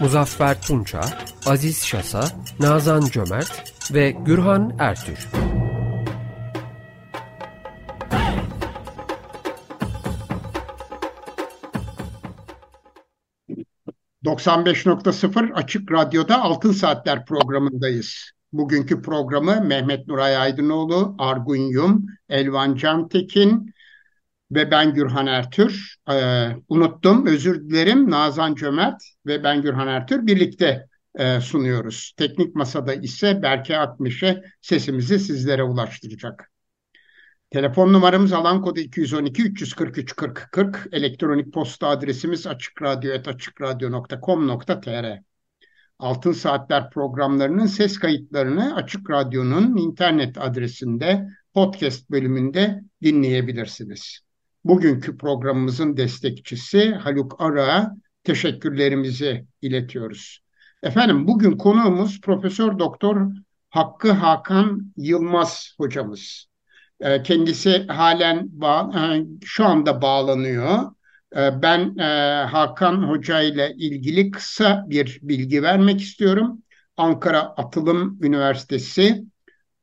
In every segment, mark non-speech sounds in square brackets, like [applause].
Muzaffer Tunça, Aziz Şasa, Nazan Cömert ve Gürhan Ertür. ...95.0 Açık Radyo'da Altın Saatler programındayız. Bugünkü programı Mehmet Nuray Aydınoğlu, Argun Yum, Elvan Cantekin ve ben Gürhan Ertür. Ee, unuttum, özür dilerim. Nazan Cömert ve ben Gürhan Ertür birlikte e, sunuyoruz. Teknik Masada ise Berke Akmiş'e sesimizi sizlere ulaştıracak. Telefon numaramız alan kodu 212 343 40 40. Elektronik posta adresimiz açıkradyo.com.tr Altın Saatler programlarının ses kayıtlarını Açık Radyo'nun internet adresinde podcast bölümünde dinleyebilirsiniz. Bugünkü programımızın destekçisi Haluk Ara'a teşekkürlerimizi iletiyoruz. Efendim bugün konuğumuz Profesör Doktor Hakkı Hakan Yılmaz hocamız. Ee, kendisi halen e, şu anda bağlanıyor. Ee, ben e, Hakan Hoca ile ilgili kısa bir bilgi vermek istiyorum. Ankara Atılım Üniversitesi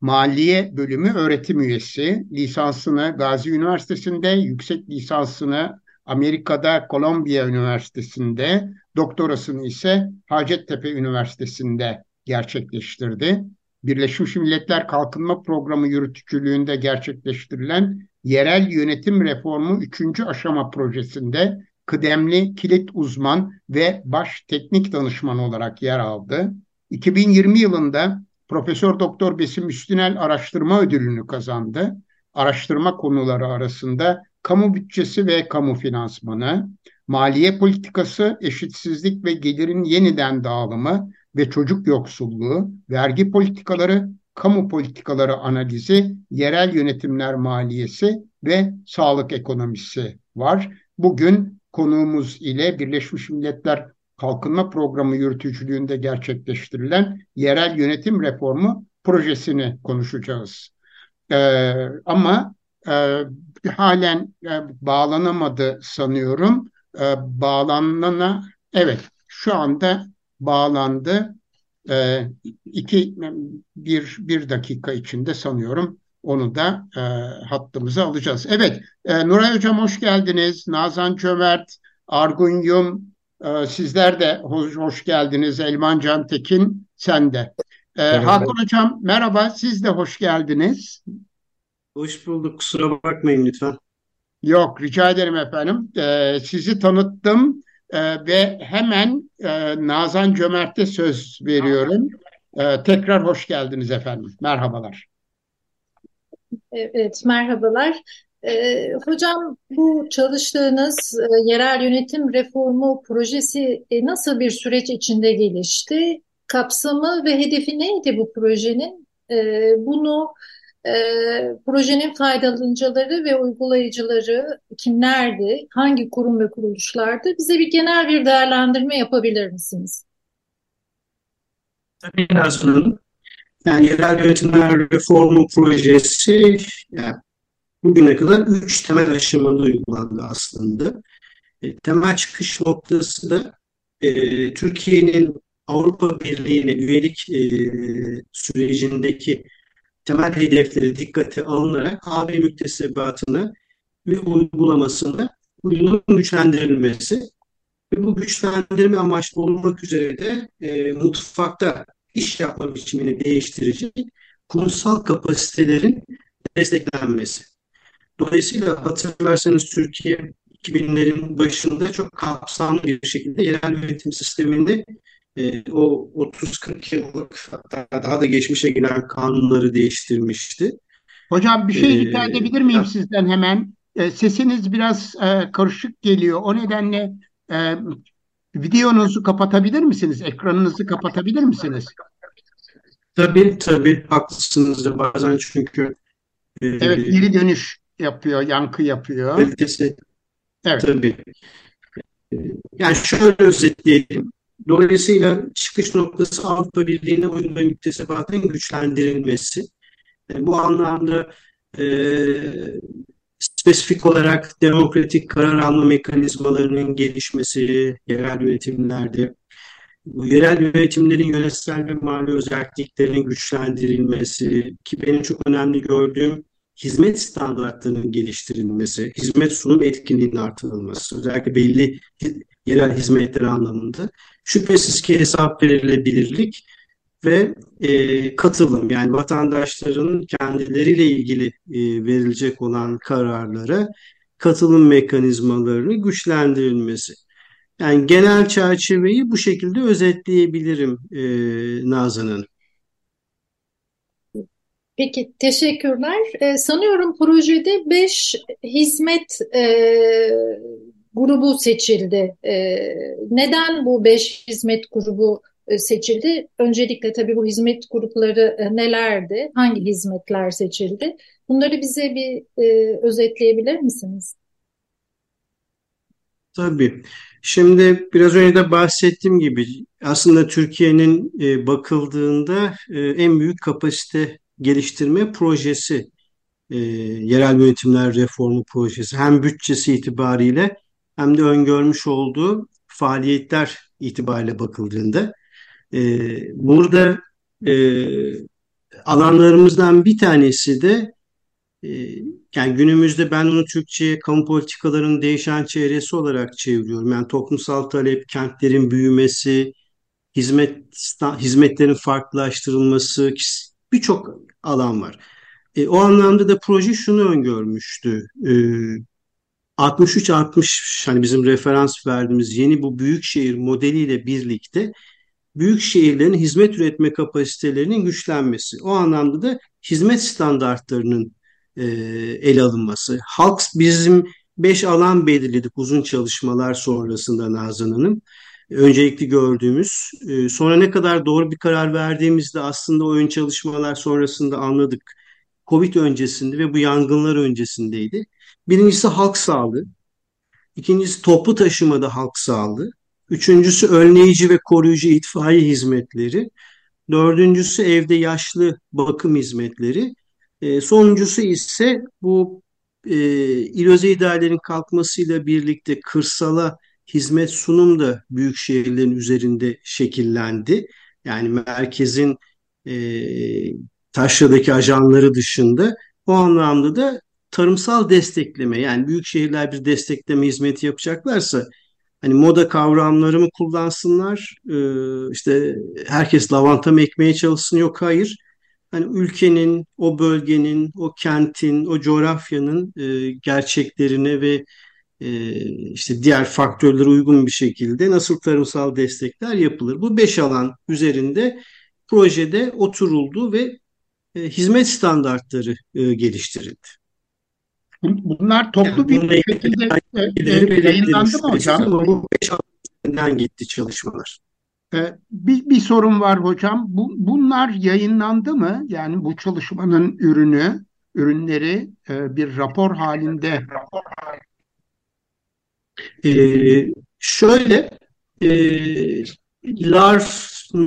Maliye Bölümü öğretim üyesi. Lisansını Gazi Üniversitesi'nde, yüksek lisansını Amerika'da Kolombiya Üniversitesi'nde, doktorasını ise Hacettepe Üniversitesi'nde gerçekleştirdi. Birleşmiş Milletler Kalkınma Programı yürütücülüğünde gerçekleştirilen yerel yönetim reformu 3. aşama projesinde kıdemli kilit uzman ve baş teknik danışman olarak yer aldı. 2020 yılında Profesör Doktor Besim Üstünel Araştırma Ödülünü kazandı. Araştırma konuları arasında kamu bütçesi ve kamu finansmanı, maliye politikası, eşitsizlik ve gelirin yeniden dağılımı ve çocuk yoksulluğu, vergi politikaları, kamu politikaları analizi, yerel yönetimler maliyesi ve sağlık ekonomisi var. Bugün konuğumuz ile Birleşmiş Milletler Kalkınma Programı yürütücülüğünde gerçekleştirilen yerel yönetim reformu projesini konuşacağız. Ee, ama e, halen e, bağlanamadı sanıyorum. E, bağlanana evet şu anda bağlandı. E, iki bir bir dakika içinde sanıyorum onu da e, hattımıza alacağız. Evet, e, Nuray Hocam hoş geldiniz. Nazan Cömert, Argun Yum, sizler de hoş, hoş geldiniz. Elman Can Tekin, sen de. E, Hakan Hocam merhaba, siz de hoş geldiniz. Hoş bulduk, kusura bakmayın lütfen. Yok, rica ederim efendim. E, sizi tanıttım e, ve hemen e, Nazan Cömert'e söz veriyorum. Tekrar hoş geldiniz efendim. Merhabalar. Evet, merhabalar. Ee, hocam bu çalıştığınız e, yerel yönetim reformu projesi e, nasıl bir süreç içinde gelişti? Kapsamı ve hedefi neydi bu projenin? E, bunu e, projenin faydalanıcıları ve uygulayıcıları kimlerdi? Hangi kurum ve kuruluşlardı? Bize bir genel bir değerlendirme yapabilir misiniz? Tabii Nazlı Yani yerel yönetimler reformu projesi yani bugüne kadar üç temel aşamada uygulandı aslında. E, temel çıkış noktası da e, Türkiye'nin Avrupa Birliği'ne üyelik e, sürecindeki temel hedefleri dikkate alınarak AB müktesebatını ve uygulamasını uyumun güçlendirilmesi ve bu güçlendirme amaçlı olmak üzere de e, mutfakta iş yapma biçimini değiştirecek kurumsal kapasitelerin desteklenmesi. Dolayısıyla hatırlarsanız Türkiye 2000'lerin başında çok kapsamlı bir şekilde yerel yönetim sisteminde e, o 30-40 yıllık hatta daha da geçmişe giden kanunları değiştirmişti. Hocam bir şey rica ee, edebilir miyim sizden hemen? E, sesiniz biraz e, karışık geliyor. O nedenle e, videonuzu kapatabilir misiniz? Ekranınızı kapatabilir misiniz? Tabii tabii haklısınız da bazen çünkü e, evet geri dönüş yapıyor, yankı yapıyor. Kalitesi evet. tabii. Yani şöyle özetleyelim. Dolayısıyla çıkış noktası Avrupa Birliği'ne uyum ve müktesebatın güçlendirilmesi. Yani bu anlamda e, spesifik olarak demokratik karar alma mekanizmalarının gelişmesi yerel yönetimlerde, bu yerel yönetimlerin yönetsel ve mali özelliklerinin güçlendirilmesi ki benim çok önemli gördüğüm hizmet standartlarının geliştirilmesi, hizmet sunum etkinliğinin artırılması, özellikle belli yerel hizmetler anlamında şüphesiz ki hesap verilebilirlik ve e, katılım yani vatandaşların kendileriyle ilgili e, verilecek olan kararlara katılım mekanizmalarını güçlendirilmesi. Yani genel çerçeveyi bu şekilde özetleyebilirim e, Nazan Hanım. Peki teşekkürler. Ee, sanıyorum projede 5 hizmet e, grubu seçildi. E, neden bu 5 hizmet grubu e, seçildi? Öncelikle tabii bu hizmet grupları e, nelerdi? Hangi hizmetler seçildi? Bunları bize bir e, özetleyebilir misiniz? Tabii. Şimdi biraz önce de bahsettiğim gibi aslında Türkiye'nin e, bakıldığında e, en büyük kapasite geliştirme projesi, e, yerel yönetimler reformu projesi hem bütçesi itibariyle hem de öngörmüş olduğu faaliyetler itibariyle bakıldığında e, burada e, alanlarımızdan bir tanesi de e, yani günümüzde ben onu Türkçe'ye kamu politikalarının değişen çevresi olarak çeviriyorum. Yani toplumsal talep, kentlerin büyümesi, hizmet hizmetlerin farklılaştırılması, birçok alan var. E, o anlamda da proje şunu öngörmüştü. E, 63-60 hani bizim referans verdiğimiz yeni bu büyük şehir modeliyle birlikte büyük şehirlerin hizmet üretme kapasitelerinin güçlenmesi. O anlamda da hizmet standartlarının e, ele alınması. Halk bizim beş alan belirledik uzun çalışmalar sonrasında Nazan Hanım öncelikli gördüğümüz. E, sonra ne kadar doğru bir karar verdiğimizde aslında oyun çalışmalar sonrasında anladık. Covid öncesinde ve bu yangınlar öncesindeydi. Birincisi halk sağlığı. İkincisi toplu taşımada halk sağlığı. Üçüncüsü önleyici ve koruyucu itfaiye hizmetleri. Dördüncüsü evde yaşlı bakım hizmetleri. E, sonuncusu ise bu e, il özel idarelerin kalkmasıyla birlikte kırsala hizmet sunum da büyük şehirlerin üzerinde şekillendi. Yani merkezin e, taşradaki ajanları dışında o anlamda da tarımsal destekleme yani büyük şehirler bir destekleme hizmeti yapacaklarsa hani moda kavramlarımı kullansınlar e, işte herkes lavanta mı ekmeye çalışsın yok hayır hani ülkenin o bölgenin o kentin o coğrafyanın e, gerçeklerine ve işte diğer faktörlere uygun bir şekilde nasıl tarımsal destekler yapılır? Bu beş alan üzerinde projede oturuldu ve e, hizmet standartları e, geliştirildi. Bunlar toplu yani bir şekilde yayınlandı mı hocam? Bu beş alandan gitti çalışmalar. Bir, bir sorun var hocam. Bu, bunlar yayınlandı mı? Yani bu çalışmanın ürünü, ürünleri bir rapor halinde ee, şöyle e, larf.org.tr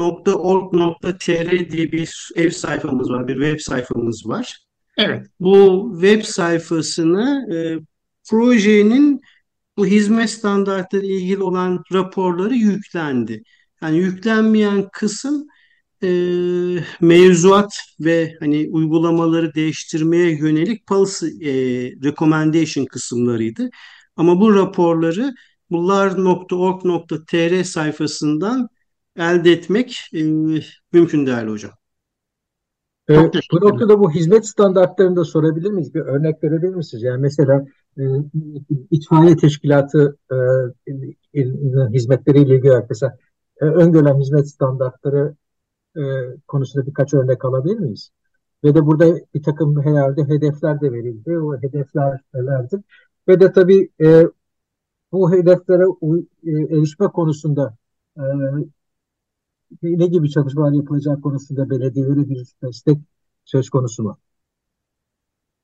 diye bir ev sayfamız var, bir web sayfamız var. Evet. Bu web sayfasını e, projenin bu hizmet standartları ilgili olan raporları yüklendi. Yani yüklenmeyen kısım e, mevzuat ve hani uygulamaları değiştirmeye yönelik policy e, recommendation kısımlarıydı. Ama bu raporları bullar.org.tr sayfasından elde etmek e, mümkün değerli hocam. E, bu noktada bu hizmet standartlarını da sorabilir miyiz? Bir örnek verebilir misiniz? Yani mesela e, itfaiye teşkilatı e, hizmetleriyle ilgili mesela e, öngörülen hizmet standartları e, konusunda birkaç örnek alabilir miyiz? Ve de burada bir takım herhalde hedefler de verildi. O hedefler nelerdir? Ve de tabii e, bu hedeflere e, erişme konusunda e, ne gibi çalışmalar yapılacak konusunda belediyelere bir destek söz konusu mu?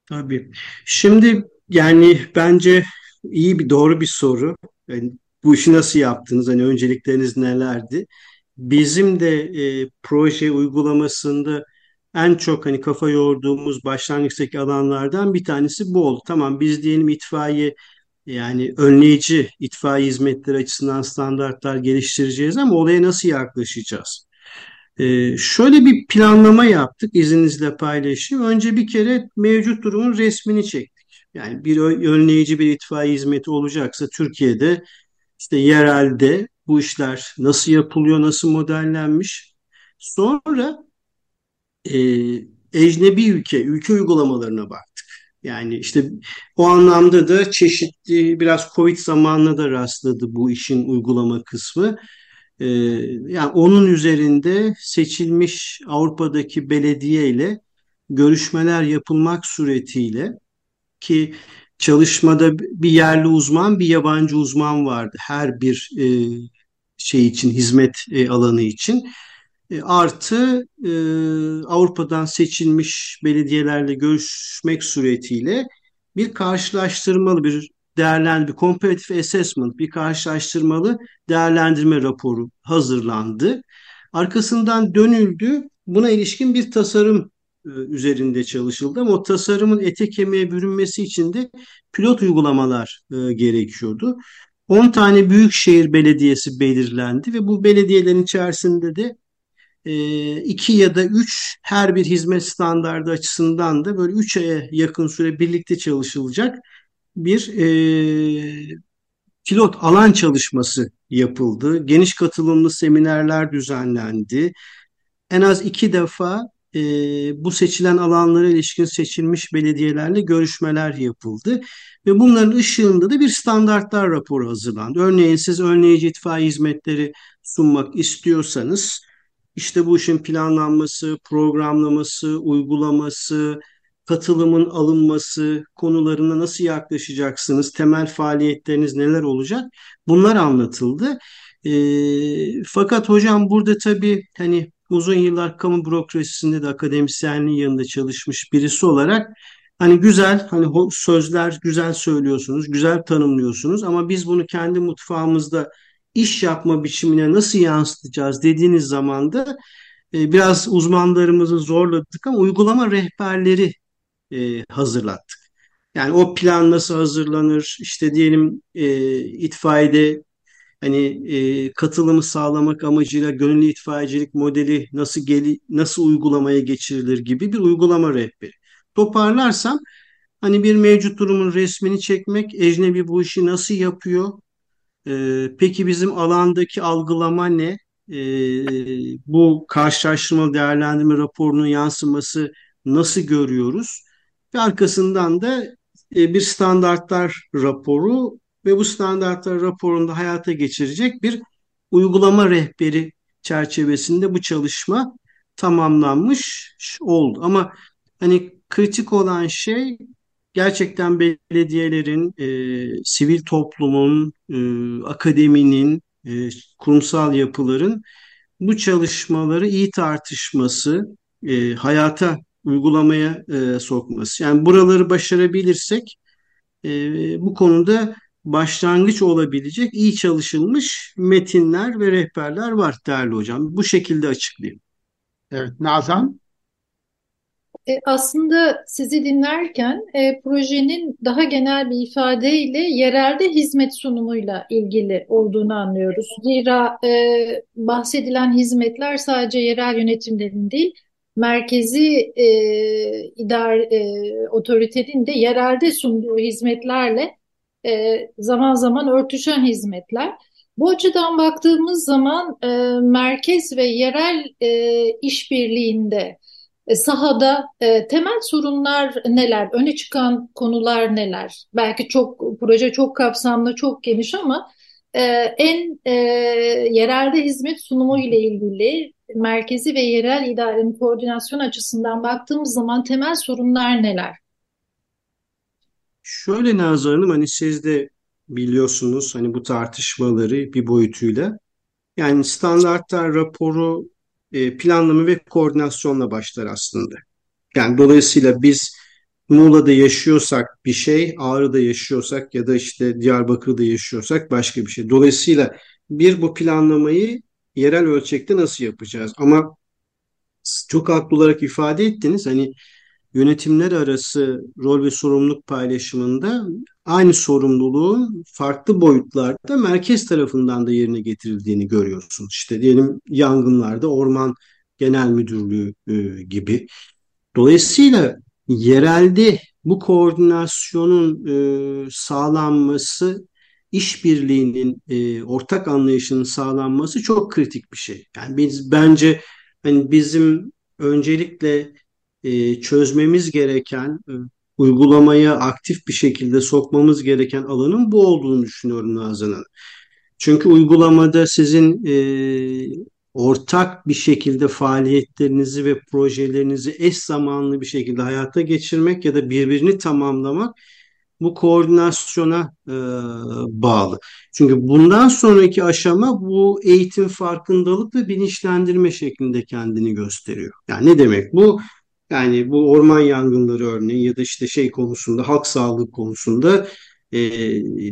Tabii. Şimdi yani bence iyi bir doğru bir soru. Yani bu işi nasıl yaptınız? Hani öncelikleriniz nelerdi? Bizim de e, proje uygulamasında en çok hani kafa yorduğumuz başlangıçtaki alanlardan bir tanesi bu oldu. Tamam biz diyelim itfaiye yani önleyici itfaiye hizmetleri açısından standartlar geliştireceğiz ama olaya nasıl yaklaşacağız? Ee, şöyle bir planlama yaptık izninizle paylaşayım. Önce bir kere mevcut durumun resmini çektik. Yani bir önleyici bir itfaiye hizmeti olacaksa Türkiye'de işte yerelde bu işler nasıl yapılıyor, nasıl modellenmiş. Sonra e, ecnebi ülke, ülke uygulamalarına baktık. Yani işte o anlamda da çeşitli biraz Covid zamanına da rastladı bu işin uygulama kısmı. Ee, yani onun üzerinde seçilmiş Avrupa'daki belediye ile görüşmeler yapılmak suretiyle ki çalışmada bir yerli uzman bir yabancı uzman vardı her bir e, şey için hizmet e, alanı için. E, artı e, Avrupa'dan seçilmiş belediyelerle görüşmek suretiyle bir karşılaştırmalı bir değerlendirme, bir comparative assessment, bir karşılaştırmalı değerlendirme raporu hazırlandı. Arkasından dönüldü. Buna ilişkin bir tasarım e, üzerinde çalışıldı ama o tasarımın ete kemiğe bürünmesi için de pilot uygulamalar e, gerekiyordu. 10 tane büyükşehir belediyesi belirlendi ve bu belediyelerin içerisinde de iki ya da üç her bir hizmet standardı açısından da böyle üç aya yakın süre birlikte çalışılacak bir e, pilot alan çalışması yapıldı. Geniş katılımlı seminerler düzenlendi. En az iki defa e, bu seçilen alanlara ilişkin seçilmiş belediyelerle görüşmeler yapıldı. Ve bunların ışığında da bir standartlar raporu hazırlandı. Örneğin siz önleyici itfaiye hizmetleri sunmak istiyorsanız işte bu işin planlanması, programlaması, uygulaması, katılımın alınması, konularına nasıl yaklaşacaksınız, temel faaliyetleriniz neler olacak bunlar anlatıldı. E, fakat hocam burada tabii hani uzun yıllar kamu bürokrasisinde de akademisyenliğin yanında çalışmış birisi olarak hani güzel hani sözler güzel söylüyorsunuz, güzel tanımlıyorsunuz ama biz bunu kendi mutfağımızda iş yapma biçimine nasıl yansıtacağız dediğiniz zaman da e, biraz uzmanlarımızı zorladık ama uygulama rehberleri e, hazırlattık. Yani o plan nasıl hazırlanır? İşte diyelim e, itfaiyede hani e, katılımı sağlamak amacıyla gönüllü itfaiyecilik modeli nasıl geli, nasıl uygulamaya geçirilir gibi bir uygulama rehberi. Toparlarsam hani bir mevcut durumun resmini çekmek, ecnebi bu işi nasıl yapıyor? E, peki bizim alandaki algılama ne? E, bu karşılaştırma değerlendirme raporunun yansıması nasıl görüyoruz? Ve arkasından da e, bir standartlar raporu ve bu standartlar raporunda hayata geçirecek bir uygulama rehberi çerçevesinde bu çalışma tamamlanmış oldu. Ama hani kritik olan şey gerçekten belediyelerin, e, sivil toplumun, e, akademinin, e, kurumsal yapıların bu çalışmaları iyi tartışması, e, hayata uygulamaya e, sokması. Yani buraları başarabilirsek e, bu konuda başlangıç olabilecek iyi çalışılmış metinler ve rehberler var değerli hocam. Bu şekilde açıklayayım. Evet Nazan? E, aslında sizi dinlerken e, projenin daha genel bir ifadeyle yerelde hizmet sunumuyla ilgili olduğunu anlıyoruz. Zira e, bahsedilen hizmetler sadece yerel yönetimlerin değil, merkezi e, idare e, otoritenin de yerelde sunduğu hizmetlerle e, zaman zaman örtüşen hizmetler. Bu açıdan baktığımız zaman e, merkez ve yerel e, işbirliğinde sahada e, temel sorunlar neler, öne çıkan konular neler? Belki çok proje çok kapsamlı, çok geniş ama e, en e, yerelde hizmet sunumu ile ilgili merkezi ve yerel idarenin koordinasyon açısından baktığımız zaman temel sorunlar neler? Şöyle Nazlı Hanım hani siz de biliyorsunuz hani bu tartışmaları bir boyutuyla Yani standartlar raporu e, planlama ve koordinasyonla başlar aslında. Yani dolayısıyla biz Muğla'da yaşıyorsak bir şey, Ağrı'da yaşıyorsak ya da işte Diyarbakır'da yaşıyorsak başka bir şey. Dolayısıyla bir bu planlamayı yerel ölçekte nasıl yapacağız? Ama çok haklı olarak ifade ettiniz. Hani yönetimler arası rol ve sorumluluk paylaşımında aynı sorumluluğun farklı boyutlarda merkez tarafından da yerine getirildiğini görüyorsunuz. İşte diyelim yangınlarda Orman Genel Müdürlüğü e, gibi. Dolayısıyla yerelde bu koordinasyonun e, sağlanması, işbirliğinin, e, ortak anlayışının sağlanması çok kritik bir şey. Yani biz bence hani bizim öncelikle çözmemiz gereken, uygulamaya aktif bir şekilde sokmamız gereken alanın bu olduğunu düşünüyorum Nazan. Çünkü uygulamada sizin e, ortak bir şekilde faaliyetlerinizi ve projelerinizi eş zamanlı bir şekilde hayata geçirmek ya da birbirini tamamlamak bu koordinasyona e, bağlı. Çünkü bundan sonraki aşama bu eğitim farkındalık ve bilinçlendirme şeklinde kendini gösteriyor. Yani ne demek bu? Yani bu orman yangınları örneği ya da işte şey konusunda halk sağlığı konusunda e,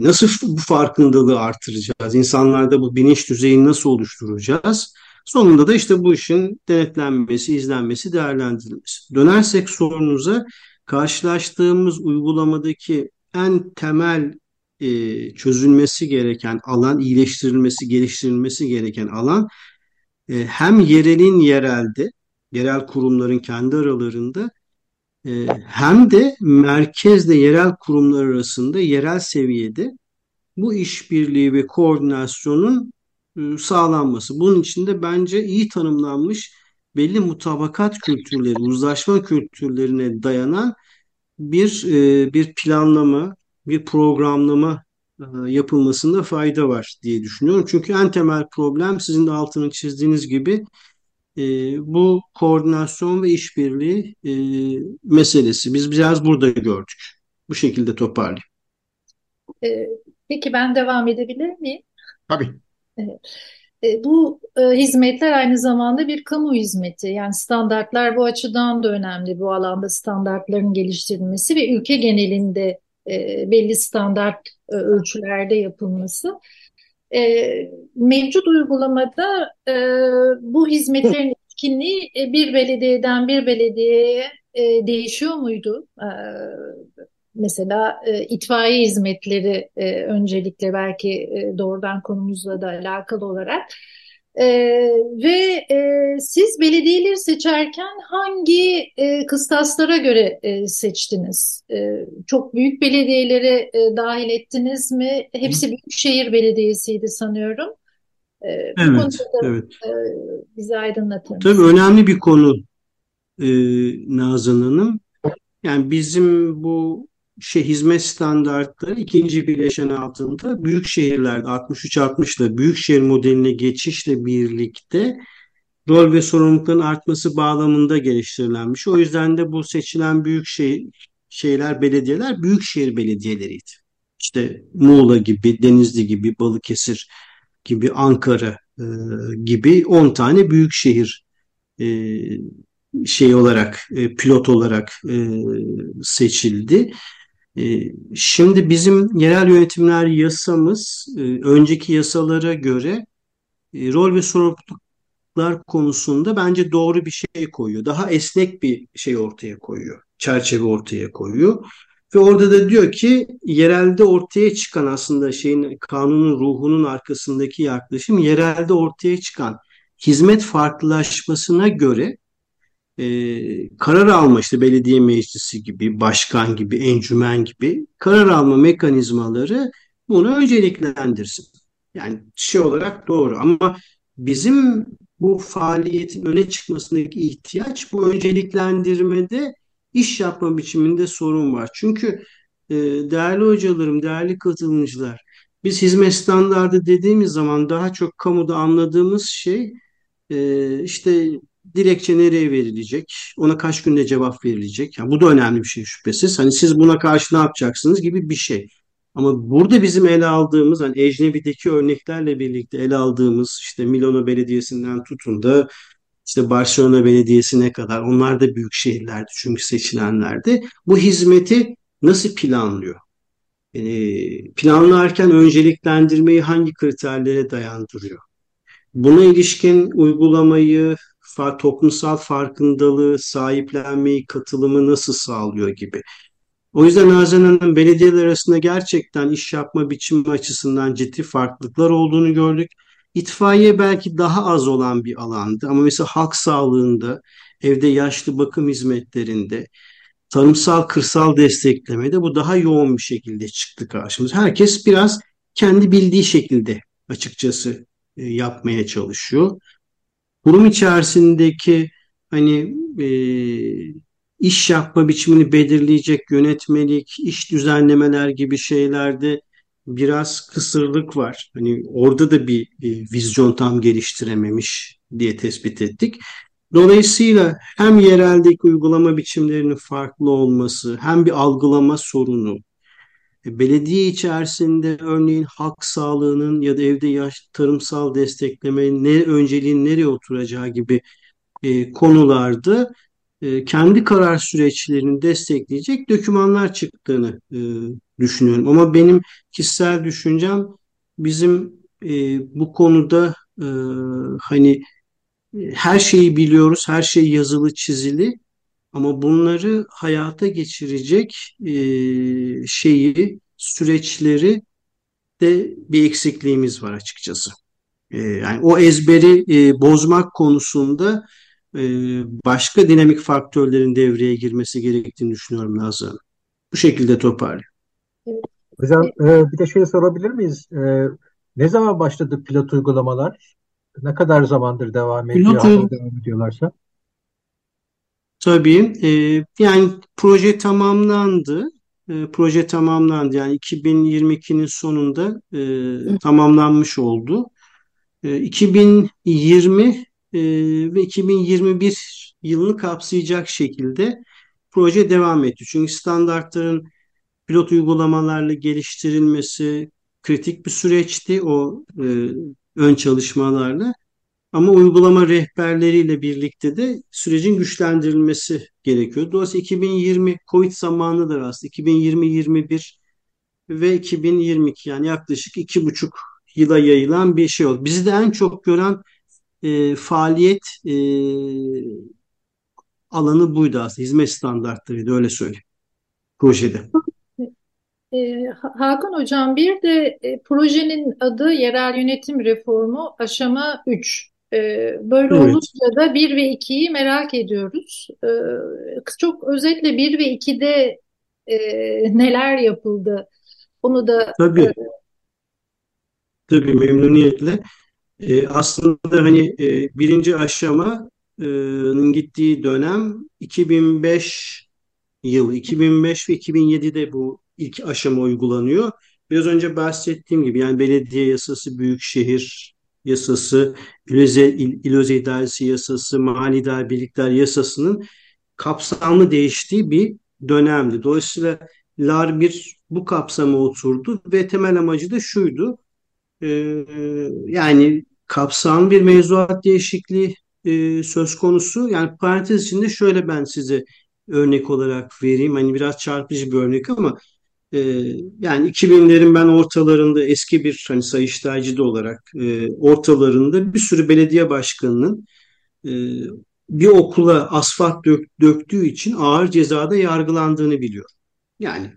nasıl bu farkındalığı artıracağız? İnsanlarda bu bilinç düzeyini nasıl oluşturacağız? Sonunda da işte bu işin denetlenmesi, izlenmesi, değerlendirilmesi. Dönersek sorunuza karşılaştığımız uygulamadaki en temel e, çözülmesi gereken alan, iyileştirilmesi, geliştirilmesi gereken alan e, hem yerelin yerelde, yerel kurumların kendi aralarında e, hem de merkezle yerel kurumlar arasında yerel seviyede bu işbirliği ve koordinasyonun e, sağlanması. Bunun içinde bence iyi tanımlanmış belli mutabakat kültürleri, uzlaşma kültürlerine dayanan bir e, bir planlama, bir programlama e, yapılmasında fayda var diye düşünüyorum. Çünkü en temel problem sizin de altını çizdiğiniz gibi bu koordinasyon ve işbirliği meselesi. Biz biraz burada gördük. Bu şekilde toparlayayım. Peki ben devam edebilir miyim? Tabii. E, bu e, hizmetler aynı zamanda bir kamu hizmeti. Yani standartlar bu açıdan da önemli. Bu alanda standartların geliştirilmesi ve ülke genelinde e, belli standart ölçülerde yapılması. Mevcut uygulamada bu hizmetlerin etkinliği bir belediyeden bir belediyeye değişiyor muydu? Mesela e, itfaiye hizmetleri e, öncelikle belki e, doğrudan konumuzla da alakalı olarak. E, ve e, siz belediyeleri seçerken hangi e, kıstaslara göre e, seçtiniz? E, çok büyük belediyeleri e, dahil ettiniz mi? Hepsi büyükşehir belediyesiydi sanıyorum. E, evet, evet. E, bizi aydınlatın. Tabii önemli bir konu e, Nazan Hanım. Yani bizim bu şey hizmet standartları ikinci bileşen altında büyük şehirlerde 63-60 ile büyük şehir modeline geçişle birlikte rol ve sorumlulukların artması bağlamında geliştirilenmiş. O yüzden de bu seçilen büyük şey, şeyler, belediyeler büyük şehir belediyeleriydi. İşte Muğla gibi, Denizli gibi, Balıkesir gibi, Ankara e, gibi 10 tane büyük şehir e, şey olarak, e, pilot olarak e, seçildi. Ee, şimdi bizim yerel yönetimler yasamız e, önceki yasalara göre e, rol ve sorumluluklar konusunda bence doğru bir şey koyuyor. Daha esnek bir şey ortaya koyuyor. Çerçeve ortaya koyuyor. Ve orada da diyor ki yerelde ortaya çıkan aslında şeyin kanunun ruhunun arkasındaki yaklaşım yerelde ortaya çıkan hizmet farklılaşmasına göre e, karar alma işte belediye meclisi gibi, başkan gibi, encümen gibi karar alma mekanizmaları bunu önceliklendirsin. Yani şey olarak doğru ama bizim bu faaliyetin öne çıkmasındaki ihtiyaç bu önceliklendirmede iş yapma biçiminde sorun var. Çünkü e, değerli hocalarım, değerli katılımcılar biz hizmet standardı dediğimiz zaman daha çok kamuda anladığımız şey e, işte dilekçe nereye verilecek, ona kaç günde cevap verilecek. Yani bu da önemli bir şey şüphesiz. Hani siz buna karşı ne yapacaksınız gibi bir şey. Ama burada bizim ele aldığımız hani Ecnebi'deki örneklerle birlikte ele aldığımız işte Milano Belediyesi'nden tutun da işte Barcelona Belediyesi'ne kadar onlar da büyük şehirlerdi çünkü seçilenlerdi. Bu hizmeti nasıl planlıyor? Yani planlarken önceliklendirmeyi hangi kriterlere dayandırıyor? Buna ilişkin uygulamayı, toplumsal farkındalığı, sahiplenmeyi, katılımı nasıl sağlıyor gibi. O yüzden Nazan Hanım belediyeler arasında gerçekten iş yapma biçimi açısından ciddi farklılıklar olduğunu gördük. İtfaiye belki daha az olan bir alandı ama mesela halk sağlığında, evde yaşlı bakım hizmetlerinde, tarımsal kırsal desteklemede bu daha yoğun bir şekilde çıktı karşımıza. Herkes biraz kendi bildiği şekilde açıkçası e, yapmaya çalışıyor. Kurum içerisindeki hani e, iş yapma biçimini belirleyecek yönetmelik, iş düzenlemeler gibi şeylerde biraz kısırlık var. Hani orada da bir, bir vizyon tam geliştirememiş diye tespit ettik. Dolayısıyla hem yereldeki uygulama biçimlerinin farklı olması, hem bir algılama sorunu, e, belediye içerisinde örneğin halk sağlığının ya da evde yaş tarımsal desteklemenin ne önceliğin nereye oturacağı gibi e, konularda e, kendi karar süreçlerini destekleyecek dokümanlar çıktığını e, düşünüyorum. Ama benim kişisel düşüncem bizim e, bu konuda e, hani her şeyi biliyoruz, her şey yazılı, çizili ama bunları hayata geçirecek e, şeyi, süreçleri de bir eksikliğimiz var açıkçası. E, yani o ezberi e, bozmak konusunda e, başka dinamik faktörlerin devreye girmesi gerektiğini düşünüyorum Nazlı Bu şekilde toparlayayım. Hocam e, bir de şey sorabilir miyiz? E, ne zaman başladı pilot uygulamalar? Ne kadar zamandır devam ediyor? Pilot, devam ediyorlarsa? Tabii. E, yani proje tamamlandı. E, proje tamamlandı. Yani 2022'nin sonunda e, tamamlanmış oldu. E, 2020 e, ve 2021 yılını kapsayacak şekilde proje devam etti. Çünkü standartların pilot uygulamalarla geliştirilmesi kritik bir süreçti o e, ön çalışmalarla. Ama uygulama rehberleriyle birlikte de sürecin güçlendirilmesi gerekiyor. Dolayısıyla 2020 Covid zamanı da aslında 2020-21 ve 2022 yani yaklaşık iki buçuk yıla yayılan bir şey oldu. Bizi de en çok gören e, faaliyet e, alanı buydu aslında. Hizmet standartlarıydı öyle söyleyeyim projede. E, Hakan Hocam bir de e, projenin adı Yerel Yönetim Reformu aşama 3. E, böyle evet. olunca da 1 ve 2'yi merak ediyoruz. E, çok özetle 1 ve 2'de e, neler yapıldı? Onu da Tabii. E, Tabii memnuniyetle. E, aslında hani e, birinci aşamanın gittiği dönem 2005 yıl, 2005 ve 2007'de bu ilk aşama uygulanıyor. Biraz önce bahsettiğim gibi yani belediye yasası, büyükşehir yasası, İloze, İloze İdaresi yasası, Mali İdare Birlikler yasasının kapsamlı değiştiği bir dönemdi. Dolayısıyla LAR 1 bu kapsama oturdu ve temel amacı da şuydu. E, yani kapsamlı bir mevzuat değişikliği e, söz konusu. Yani parantez içinde şöyle ben size örnek olarak vereyim. Hani biraz çarpıcı bir örnek ama e, yani 2000'lerin ben ortalarında eski bir hani sayıştaycı olarak e, ortalarında bir sürü belediye başkanının e, bir okula asfalt dök, döktüğü için ağır cezada yargılandığını biliyorum. Yani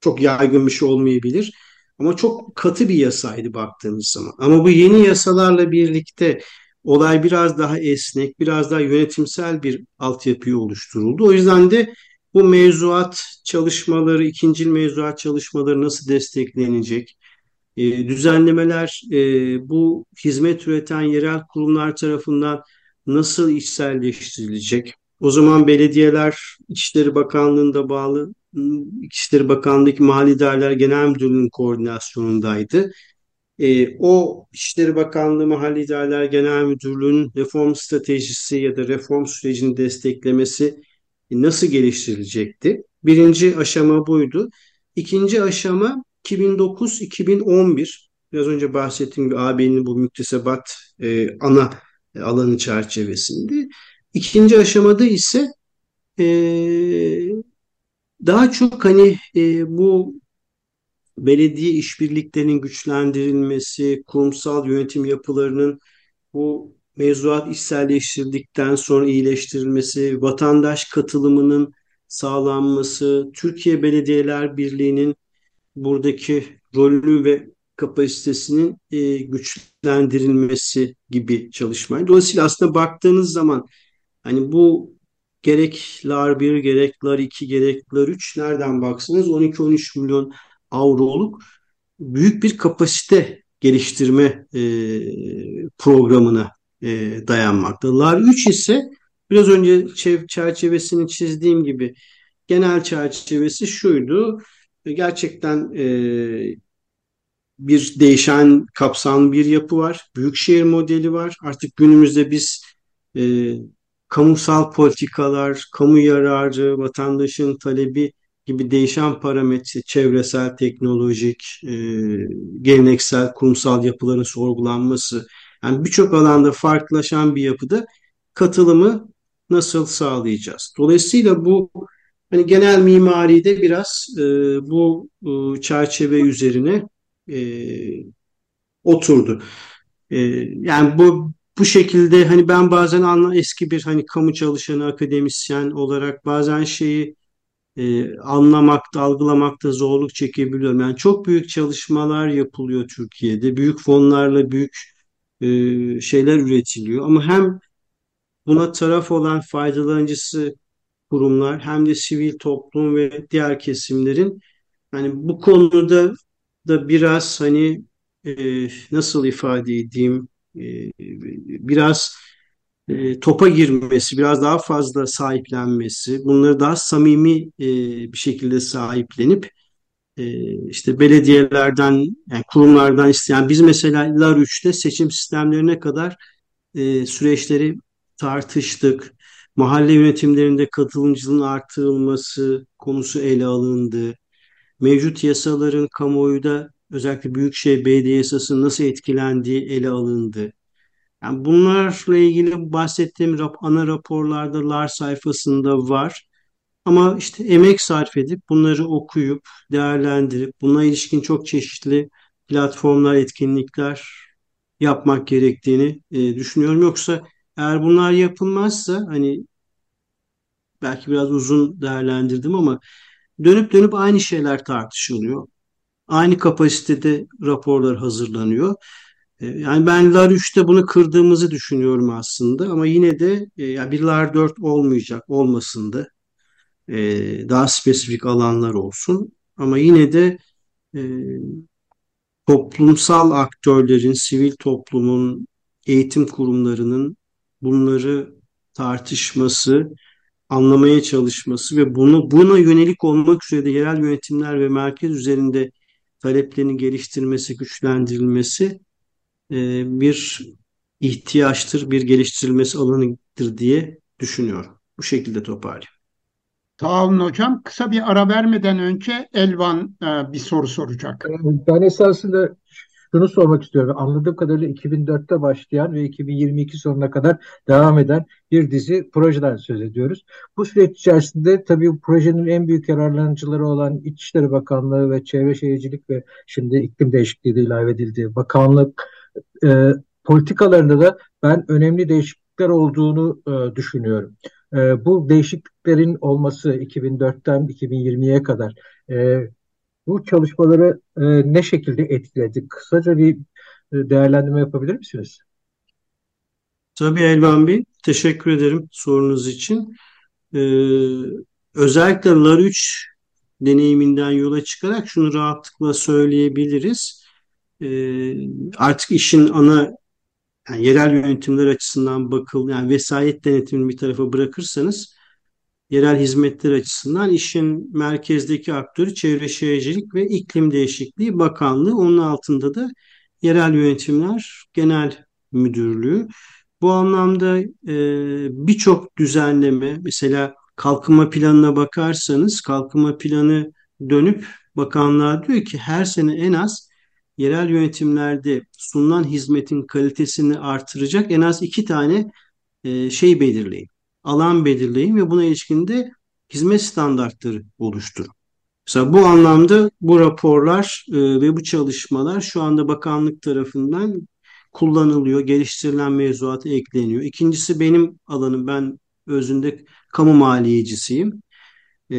çok yaygın bir şey olmayabilir. Ama çok katı bir yasaydı baktığımız zaman. Ama bu yeni yasalarla birlikte olay biraz daha esnek, biraz daha yönetimsel bir altyapıyı oluşturuldu. O yüzden de bu mevzuat çalışmaları, ikincil mevzuat çalışmaları nasıl desteklenecek? E, düzenlemeler e, bu hizmet üreten yerel kurumlar tarafından nasıl içselleştirilecek? O zaman belediyeler İçişleri Bakanlığı'nda bağlı İçişleri Bakanlığı'ndaki Mali İdareler Genel Müdürlüğü'nün koordinasyonundaydı. E, o İçişleri Bakanlığı Mahalli İdareler Genel Müdürlüğü'nün reform stratejisi ya da reform sürecini desteklemesi nasıl geliştirilecekti? Birinci aşama buydu. İkinci aşama 2009-2011 biraz önce bahsettiğim gibi AB'nin bu müktesebat e, ana alanı çerçevesinde. İkinci aşamada ise e, daha çok hani e, bu belediye işbirliklerinin güçlendirilmesi, kurumsal yönetim yapılarının bu mevzuat içselleştirdikten sonra iyileştirilmesi, vatandaş katılımının sağlanması, Türkiye Belediyeler Birliği'nin buradaki rolü ve kapasitesinin e, güçlendirilmesi gibi çalışmayı. Dolayısıyla aslında baktığınız zaman hani bu gerek LAR 1, gerek LAR 2, gerek LAR 3 nereden baksanız 12-13 milyon avroluk büyük bir kapasite geliştirme e, programına e, dayanmakta. LAR 3 ise biraz önce çerçevesini çizdiğim gibi genel çerçevesi şuydu. Gerçekten e, bir değişen kapsamlı bir yapı var. Büyükşehir modeli var. Artık günümüzde biz e, kamusal politikalar, kamu yararı, vatandaşın talebi gibi değişen parametre, çevresel, teknolojik, e, geleneksel, kurumsal yapıların sorgulanması, yani birçok alanda farklılaşan bir yapıda katılımı nasıl sağlayacağız? Dolayısıyla bu hani genel mimaride biraz e, bu e, çerçeve üzerine e, oturdu. E, yani bu bu şekilde hani ben bazen anla eski bir hani kamu çalışanı akademisyen olarak bazen şeyi e, anlamakta, algılamakta zorluk çekebiliyorum. Yani çok büyük çalışmalar yapılıyor Türkiye'de. Büyük fonlarla büyük e, şeyler üretiliyor. Ama hem buna taraf olan faydalanıcısı kurumlar hem de sivil toplum ve diğer kesimlerin hani bu konuda da biraz hani e, nasıl ifade edeyim e, biraz topa girmesi, biraz daha fazla sahiplenmesi, bunları daha samimi bir şekilde sahiplenip işte belediyelerden, yani kurumlardan isteyen, biz mesela LAR 3'te seçim sistemlerine kadar e, süreçleri tartıştık. Mahalle yönetimlerinde katılımcılığın artırılması konusu ele alındı. Mevcut yasaların kamuoyuda özellikle Büyükşehir Belediye Yasası nasıl etkilendiği ele alındı. Yani bunlarla ilgili bahsettiğim rap ana raporlarda LAR sayfasında var. Ama işte emek sarf edip bunları okuyup değerlendirip buna ilişkin çok çeşitli platformlar, etkinlikler yapmak gerektiğini e, düşünüyorum. Yoksa eğer bunlar yapılmazsa hani belki biraz uzun değerlendirdim ama dönüp dönüp aynı şeyler tartışılıyor. Aynı kapasitede raporlar hazırlanıyor. E, yani ben LAR 3'te bunu kırdığımızı düşünüyorum aslında ama yine de e, yani bir LAR 4 olmayacak, olmasın da e, daha spesifik alanlar olsun. Ama yine de toplumsal aktörlerin, sivil toplumun, eğitim kurumlarının bunları tartışması, anlamaya çalışması ve bunu buna yönelik olmak üzere de yerel yönetimler ve merkez üzerinde taleplerini geliştirmesi, güçlendirilmesi e, bir ihtiyaçtır, bir geliştirilmesi alanıdır diye düşünüyorum. Bu şekilde toparlayayım. Olun hocam. Kısa bir ara vermeden önce Elvan e, bir soru soracak. Ben esasında şunu sormak istiyorum. Anladığım kadarıyla 2004'te başlayan ve 2022 sonuna kadar devam eden bir dizi projeden söz ediyoruz. Bu süreç içerisinde tabii bu projenin en büyük yararlanıcıları olan İçişleri Bakanlığı ve Çevre Şehircilik ve şimdi iklim değişikliği de ilave edildiği bakanlık e, politikalarında da ben önemli değişiklikler olduğunu e, düşünüyorum. E, bu değişikliklerin olması 2004'ten 2020'ye kadar e, bu çalışmaları e, ne şekilde etkiledi? Kısaca bir e, değerlendirme yapabilir misiniz? Tabii Elvan Bey, teşekkür ederim sorunuz için. Ee, özellikle LAR 3 deneyiminden yola çıkarak şunu rahatlıkla söyleyebiliriz. Ee, artık işin ana yani yerel yönetimler açısından bakıl yani vesayet denetimini bir tarafa bırakırsanız yerel hizmetler açısından işin merkezdeki aktörü Çevre Şehircilik ve İklim Değişikliği Bakanlığı. Onun altında da yerel yönetimler genel müdürlüğü. Bu anlamda e, birçok düzenleme mesela kalkınma planına bakarsanız kalkınma planı dönüp bakanlığa diyor ki her sene en az yerel yönetimlerde sunulan hizmetin kalitesini artıracak en az iki tane e, şey belirleyin. Alan belirleyin ve buna ilişkin de hizmet standartları oluşturun. Mesela bu anlamda bu raporlar e, ve bu çalışmalar şu anda bakanlık tarafından kullanılıyor, geliştirilen mevzuata ekleniyor. İkincisi benim alanım, ben özünde kamu maliyecisiyim. E,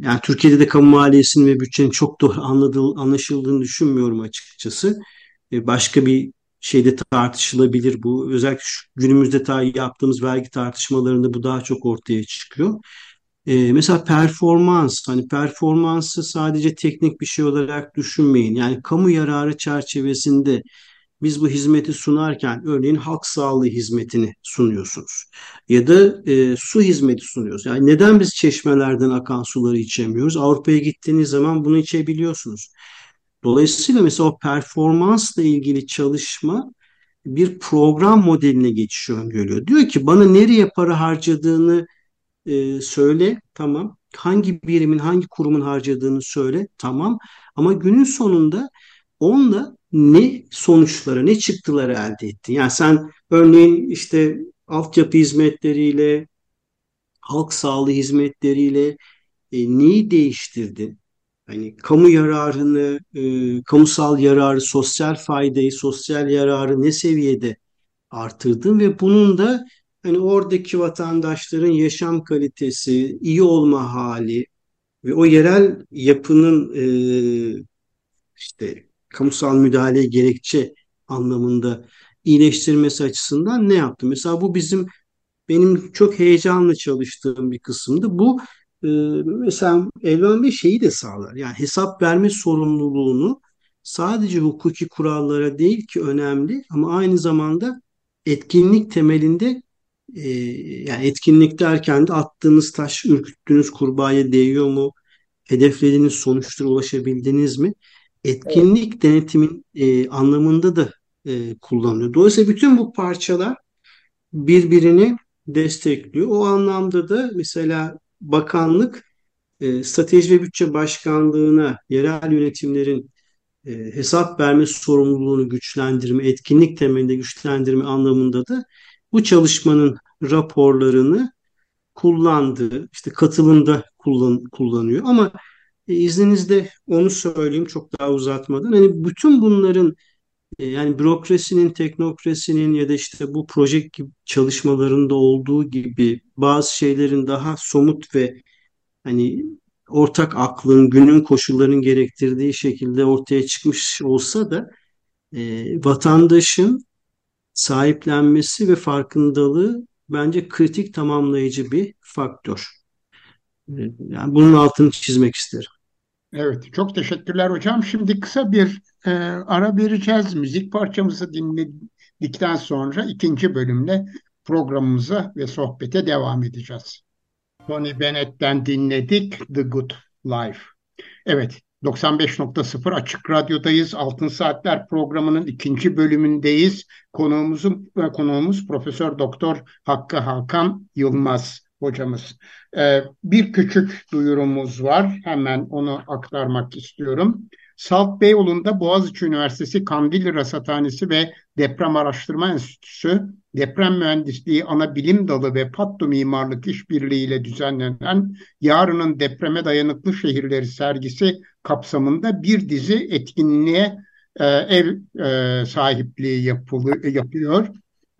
yani Türkiye'de de kamu maliyesinin ve bütçenin çok doğru anladığı, anlaşıldığını düşünmüyorum açıkçası. E, başka bir şeyde tartışılabilir bu. Özellikle şu günümüzde ta yaptığımız vergi tartışmalarında bu daha çok ortaya çıkıyor. Ee, mesela performans, hani performansı sadece teknik bir şey olarak düşünmeyin. Yani kamu yararı çerçevesinde biz bu hizmeti sunarken örneğin halk sağlığı hizmetini sunuyorsunuz. Ya da e, su hizmeti sunuyoruz. Yani neden biz çeşmelerden akan suları içemiyoruz? Avrupa'ya gittiğiniz zaman bunu içebiliyorsunuz. Dolayısıyla mesela o performansla ilgili çalışma bir program modeline geçiş öngörüyor. Diyor ki bana nereye para harcadığını e, söyle tamam. Hangi birimin hangi kurumun harcadığını söyle tamam. Ama günün sonunda onunla ne sonuçları ne çıktıları elde ettin. Yani sen örneğin işte altyapı hizmetleriyle halk sağlığı hizmetleriyle e, neyi değiştirdin? Hani kamu yararını, e, kamusal yararı, sosyal faydayı, sosyal yararı ne seviyede artırdın ve bunun da hani oradaki vatandaşların yaşam kalitesi, iyi olma hali ve o yerel yapının e, işte kamusal müdahaleye gerekçe anlamında iyileştirmesi açısından ne yaptı? Mesela bu bizim benim çok heyecanla çalıştığım bir kısımdı. Bu e, mesela Elvan Bey şeyi de sağlar. Yani hesap verme sorumluluğunu sadece hukuki kurallara değil ki önemli ama aynı zamanda etkinlik temelinde e, yani etkinlik derken de attığınız taş ürküttüğünüz kurbağaya değiyor mu? Hedeflediğiniz sonuçlara ulaşabildiniz mi? Etkinlik evet. denetimin e, anlamında da e, kullanılıyor. Dolayısıyla bütün bu parçalar birbirini destekliyor. O anlamda da mesela bakanlık e, Strateji ve Bütçe Başkanlığı'na yerel yönetimlerin e, hesap verme sorumluluğunu güçlendirme, etkinlik temelinde güçlendirme anlamında da bu çalışmanın raporlarını kullandığı, işte katılımda kullan, kullanıyor. Ama e, izninizle onu söyleyeyim çok daha uzatmadan. Hani bütün bunların e, yani bürokrasinin, teknokrasinin ya da işte bu proje gibi çalışmalarında olduğu gibi bazı şeylerin daha somut ve hani ortak aklın, günün koşullarının gerektirdiği şekilde ortaya çıkmış olsa da e, vatandaşın sahiplenmesi ve farkındalığı bence kritik tamamlayıcı bir faktör. E, yani bunun altını çizmek isterim. Evet, çok teşekkürler hocam. Şimdi kısa bir e, ara vereceğiz. Müzik parçamızı dinledikten sonra ikinci bölümle programımıza ve sohbete devam edeceğiz. Tony Bennett'ten dinledik The Good Life. Evet, 95.0 Açık Radyo'dayız. Altın Saatler programının ikinci bölümündeyiz. Konuğumuzun konuğumuz Profesör Doktor Hakkı Hakan Yılmaz hocamız. Ee, bir küçük duyurumuz var. Hemen onu aktarmak istiyorum. Salt Beyoğlu'nda Boğaziçi Üniversitesi Kandilli Rasathanesi ve Deprem Araştırma Enstitüsü Deprem Mühendisliği Ana Bilim Dalı ve Pattu Mimarlık İşbirliği ile düzenlenen Yarının Depreme Dayanıklı Şehirleri sergisi kapsamında bir dizi etkinliğe e, ev e, sahipliği yapılı, yapıyor.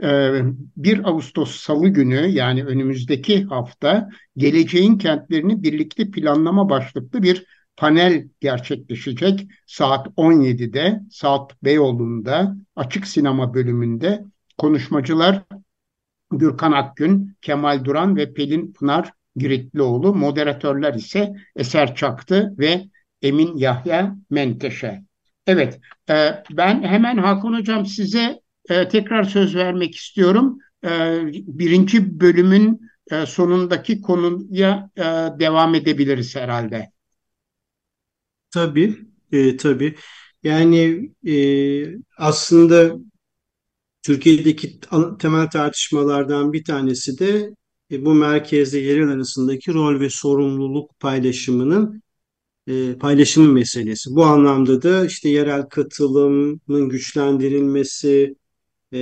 1 e, Ağustos Salı günü yani önümüzdeki hafta geleceğin kentlerini birlikte planlama başlıklı bir panel gerçekleşecek saat 17'de saat Beyoğlu'nda açık sinema bölümünde konuşmacılar Gürkan Akgün, Kemal Duran ve Pelin Pınar Giritlioğlu, moderatörler ise Eser Çaktı ve Emin Yahya Menteşe. Evet, e, ben hemen Hakan Hocam size e, tekrar söz vermek istiyorum. E, birinci bölümün sonundaki konuya devam edebiliriz herhalde. Tabii, e, tabii. Yani e, aslında Türkiye'deki temel tartışmalardan bir tanesi de e, bu merkezde yerel arasındaki rol ve sorumluluk paylaşımının e, paylaşımı meselesi. Bu anlamda da işte yerel katılımın güçlendirilmesi e,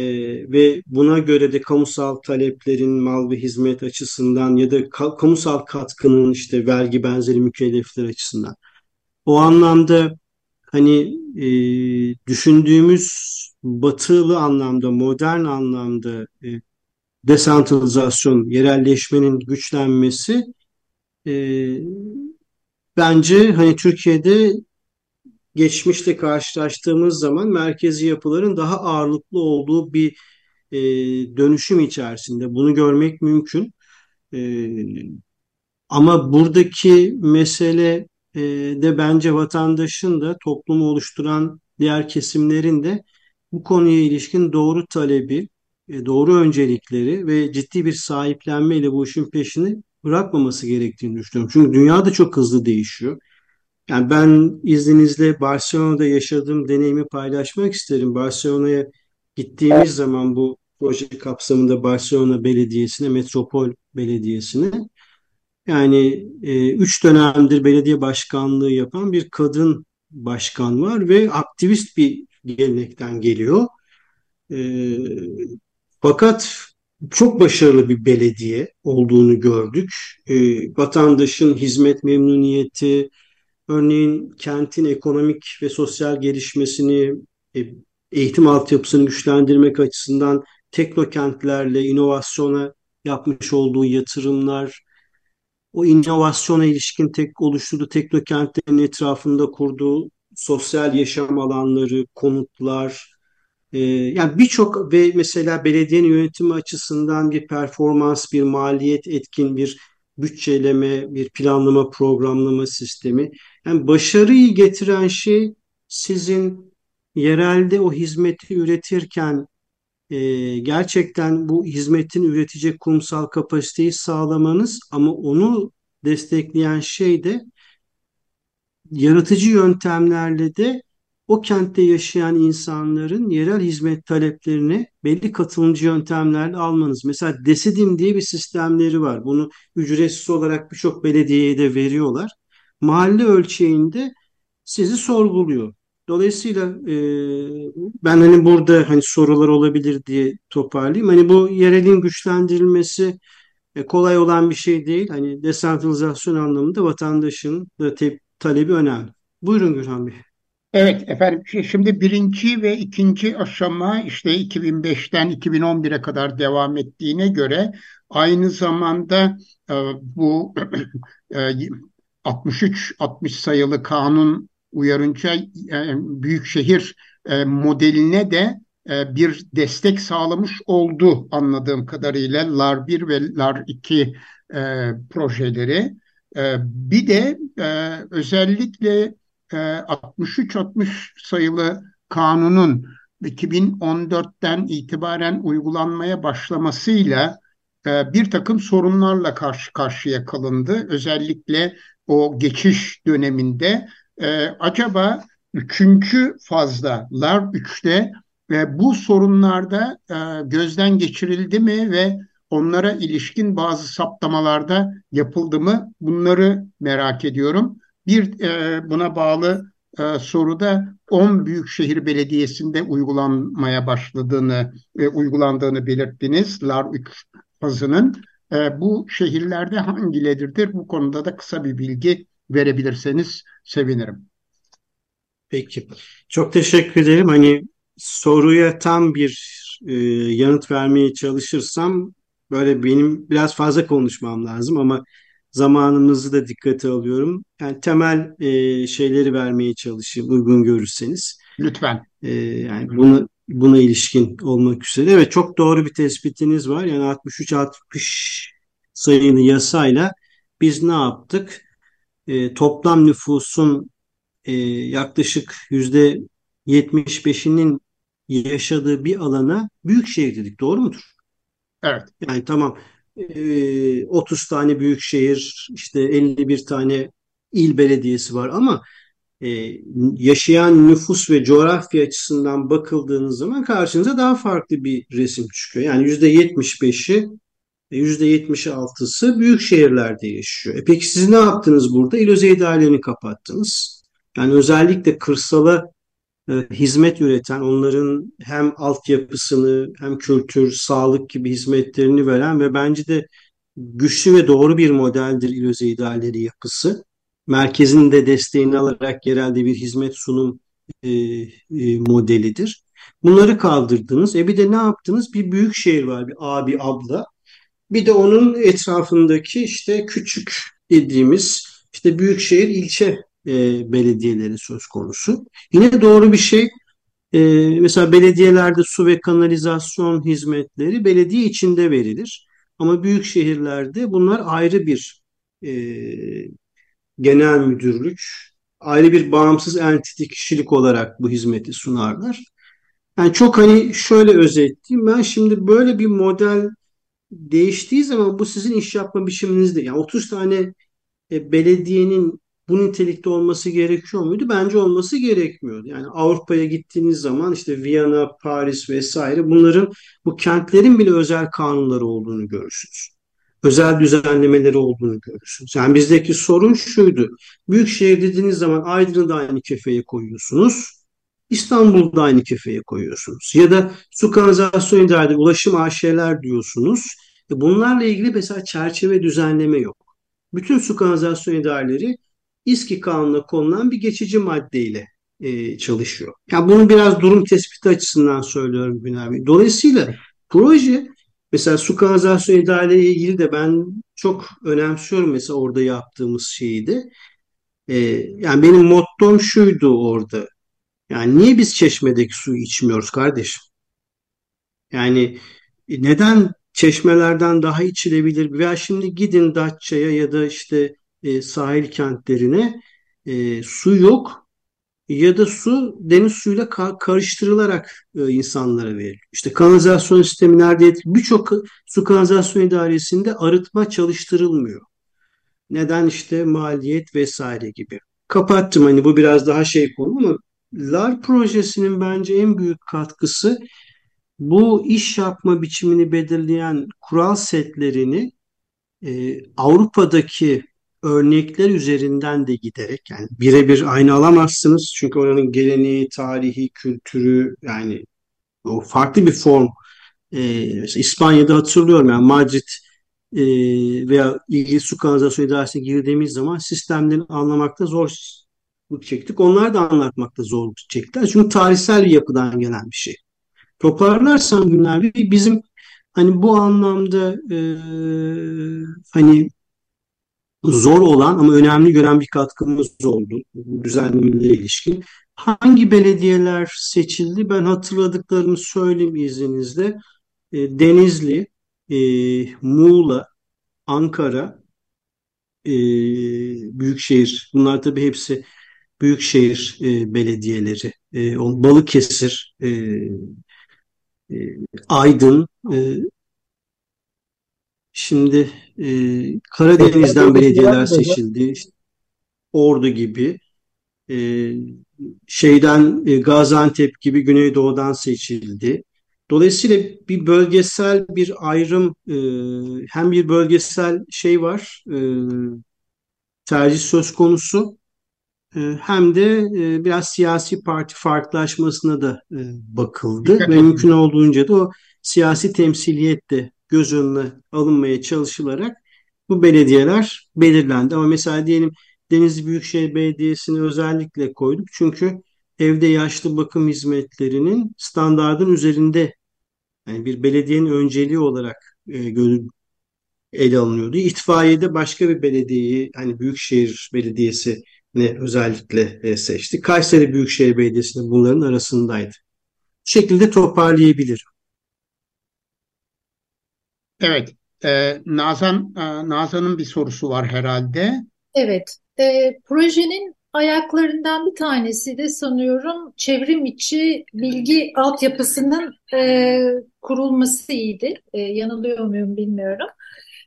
ve buna göre de kamusal taleplerin mal ve hizmet açısından ya da ka kamusal katkının işte vergi benzeri mükellefler açısından. O anlamda hani e, düşündüğümüz batılı anlamda, modern anlamda e, desantralizasyon, yerelleşmenin güçlenmesi e, bence hani Türkiye'de geçmişte karşılaştığımız zaman merkezi yapıların daha ağırlıklı olduğu bir e, dönüşüm içerisinde bunu görmek mümkün. E, ama buradaki mesele e, de bence vatandaşın da toplumu oluşturan diğer kesimlerin de bu konuya ilişkin doğru talebi, e, doğru öncelikleri ve ciddi bir sahiplenmeyle bu işin peşini bırakmaması gerektiğini düşünüyorum. Çünkü dünya da çok hızlı değişiyor. Yani ben izninizle Barcelona'da yaşadığım deneyimi paylaşmak isterim. Barcelona'ya gittiğimiz zaman bu proje kapsamında Barcelona Belediyesi'ne, Metropol Belediyesi'ne yani e, üç dönemdir belediye başkanlığı yapan bir kadın başkan var ve aktivist bir gelenekten geliyor. E, fakat çok başarılı bir belediye olduğunu gördük. E, vatandaşın hizmet memnuniyeti, örneğin kentin ekonomik ve sosyal gelişmesini, e, eğitim altyapısını güçlendirmek açısından teknokentlerle inovasyona yapmış olduğu yatırımlar, o inovasyona ilişkin tek oluşturduğu teknokentlerin etrafında kurduğu sosyal yaşam alanları, konutlar, e, yani birçok ve mesela belediyenin yönetimi açısından bir performans, bir maliyet etkin, bir bütçeleme, bir planlama, programlama sistemi. Yani başarıyı getiren şey sizin yerelde o hizmeti üretirken e, gerçekten bu hizmetin üretecek kurumsal kapasiteyi sağlamanız ama onu destekleyen şey de yaratıcı yöntemlerle de o kentte yaşayan insanların yerel hizmet taleplerini belli katılımcı yöntemlerle almanız. Mesela Desidim diye bir sistemleri var. Bunu ücretsiz olarak birçok belediyeye de veriyorlar. Mahalle ölçeğinde sizi sorguluyor. Dolayısıyla e, ben hani burada hani sorular olabilir diye toparlayayım. Hani bu yerelin güçlendirilmesi e, kolay olan bir şey değil. Hani desentralizasyon anlamında vatandaşın da te- talebi önemli. Buyurun Gürhan Bey. Evet efendim şimdi birinci ve ikinci aşama işte 2005'ten 2011'e kadar devam ettiğine göre aynı zamanda e, bu [clears throat] e, 63-60 sayılı kanun uyarınca e, büyükşehir e, modeline de e, bir destek sağlamış oldu anladığım kadarıyla LAR 1 ve LAR 2 e, projeleri. Bir de özellikle 63-60 e, sayılı kanunun 2014'ten itibaren uygulanmaya başlamasıyla bir takım sorunlarla karşı karşıya kalındı. Özellikle o geçiş döneminde e, acaba üçüncü fazda LAR 3'te bu sorunlarda gözden geçirildi mi ve onlara ilişkin bazı saptamalarda yapıldı mı? Bunları merak ediyorum. Bir e, buna bağlı e, soruda 10 büyükşehir belediyesinde uygulanmaya başladığını, e, uygulandığını belirttiniz. LAR 3 fazının. E, bu şehirlerde hangileridir? Bu konuda da kısa bir bilgi verebilirseniz sevinirim. Peki. Çok teşekkür ederim. Hani soruya tam bir e, yanıt vermeye çalışırsam böyle benim biraz fazla konuşmam lazım ama zamanımızı da dikkate alıyorum. Yani temel e, şeyleri vermeye çalışayım uygun görürseniz. Lütfen. E, yani bunu buna ilişkin olmak üzere. Evet çok doğru bir tespitiniz var. Yani 63-60 sayılı yasayla biz ne yaptık? E, toplam nüfusun e, yaklaşık yüzde 75'inin yaşadığı bir alana büyük şehir dedik. Doğru mudur? Evet. Yani tamam 30 ee, tane büyük şehir, işte 51 tane il belediyesi var ama e, yaşayan nüfus ve coğrafya açısından bakıldığınız zaman karşınıza daha farklı bir resim çıkıyor. Yani %75'i %76'sı büyük şehirlerde yaşıyor. E peki siz ne yaptınız burada? İl özel idarelerini kapattınız. Yani özellikle kırsala e, hizmet üreten, onların hem altyapısını hem kültür, sağlık gibi hizmetlerini veren ve bence de güçlü ve doğru bir modeldir İl özel idareleri yapısı. Merkezin de desteğini alarak yerelde bir hizmet sunum e, e, modelidir. Bunları kaldırdınız. E bir de ne yaptınız? Bir büyük şehir var, bir abi, abla. Bir de onun etrafındaki işte küçük dediğimiz işte büyükşehir ilçe e, belediyeleri söz konusu. Yine doğru bir şey. E, mesela belediyelerde su ve kanalizasyon hizmetleri belediye içinde verilir. Ama büyük şehirlerde bunlar ayrı bir e, genel müdürlük, ayrı bir bağımsız entite kişilik olarak bu hizmeti sunarlar. Yani çok hani şöyle özetleyeyim ben şimdi böyle bir model değiştiği zaman bu sizin iş yapma biçiminizde. Yani 30 tane e, belediyenin bu nitelikte olması gerekiyor muydu? Bence olması gerekmiyordu. Yani Avrupa'ya gittiğiniz zaman işte Viyana, Paris vesaire bunların bu kentlerin bile özel kanunları olduğunu görürsünüz. Özel düzenlemeleri olduğunu görürsünüz. Yani bizdeki sorun şuydu. Büyük şehir dediğiniz zaman Aydın'ı da aynı kefeye koyuyorsunuz. İstanbul'da aynı kefeye koyuyorsunuz. Ya da su kanalizasyon idaresi, ulaşım AŞ'ler diyorsunuz. E bunlarla ilgili mesela çerçeve düzenleme yok. Bütün su kanalizasyon idareleri İSKİ kanununa konulan bir geçici maddeyle e, çalışıyor. Yani bunu biraz durum tespiti açısından söylüyorum Günay Bey. Dolayısıyla proje mesela su kanalizasyon idareleri ilgili de ben çok önemsiyorum mesela orada yaptığımız şeyi de. E, yani benim mottom şuydu orada. Yani niye biz çeşmedeki suyu içmiyoruz kardeşim? Yani e, neden çeşmelerden daha içilebilir? Veya şimdi gidin Datça'ya ya da işte e, sahil kentlerine e, su yok ya da su deniz suyuyla ka karıştırılarak e, insanlara veriliyor. İşte kanalizasyon sistemi nerede? Birçok su kanalizasyon idaresinde arıtma çalıştırılmıyor. Neden işte maliyet vesaire gibi. Kapattım hani bu biraz daha şey konu ama LAR projesinin bence en büyük katkısı bu iş yapma biçimini belirleyen kural setlerini e, Avrupa'daki örnekler üzerinden de giderek yani birebir aynı alamazsınız çünkü oranın geleneği, tarihi, kültürü yani o farklı bir form. E, mesela İspanya'da hatırlıyorum yani Madrid e, veya ilgili su kanalizasyon idaresine girdiğimiz zaman sistemlerini anlamakta zor çektik. Onlar da anlatmakta zorluk çektiler. Çünkü tarihsel bir yapıdan gelen bir şey. Toparlarsam günler bizim hani bu anlamda e, hani zor olan ama önemli gören bir katkımız oldu düzenlemeyle ilişkin. Hangi belediyeler seçildi? Ben hatırladıklarımı söyleyeyim izninizle. E, Denizli, e, Muğla, Ankara, e, Büyükşehir. Bunlar tabii hepsi büyükşehir e, belediyeleri, e, Balıkesir, Aydın, şimdi e, Karadeniz'den belediyeler seçildi, işte, Ordu gibi, e, şeyden e, Gaziantep gibi Güneydoğu'dan seçildi. Dolayısıyla bir bölgesel bir ayrım, e, hem bir bölgesel şey var, e, tercih söz konusu ee, hem de e, biraz siyasi parti farklılaşmasına da e, bakıldı. Ve mümkün olduğunca da o siyasi temsiliyet de göz önüne alınmaya çalışılarak bu belediyeler belirlendi. Ama mesela diyelim Denizli Büyükşehir Belediyesi'ni özellikle koyduk çünkü evde yaşlı bakım hizmetlerinin standardın üzerinde yani bir belediyenin önceliği olarak e, ele alınıyordu. İtfaiyede başka bir belediyeyi hani Büyükşehir Belediyesi ne özellikle e, seçti. Kayseri Büyükşehir Belediyesi de bunların arasındaydı. Bu şekilde toparlayabilirim. Evet, e, Nazan e, Nazan'ın bir sorusu var herhalde. Evet, e, projenin ayaklarından bir tanesi de sanıyorum çevrim içi bilgi altyapısının e, kurulmasıydı. E, yanılıyor muyum bilmiyorum.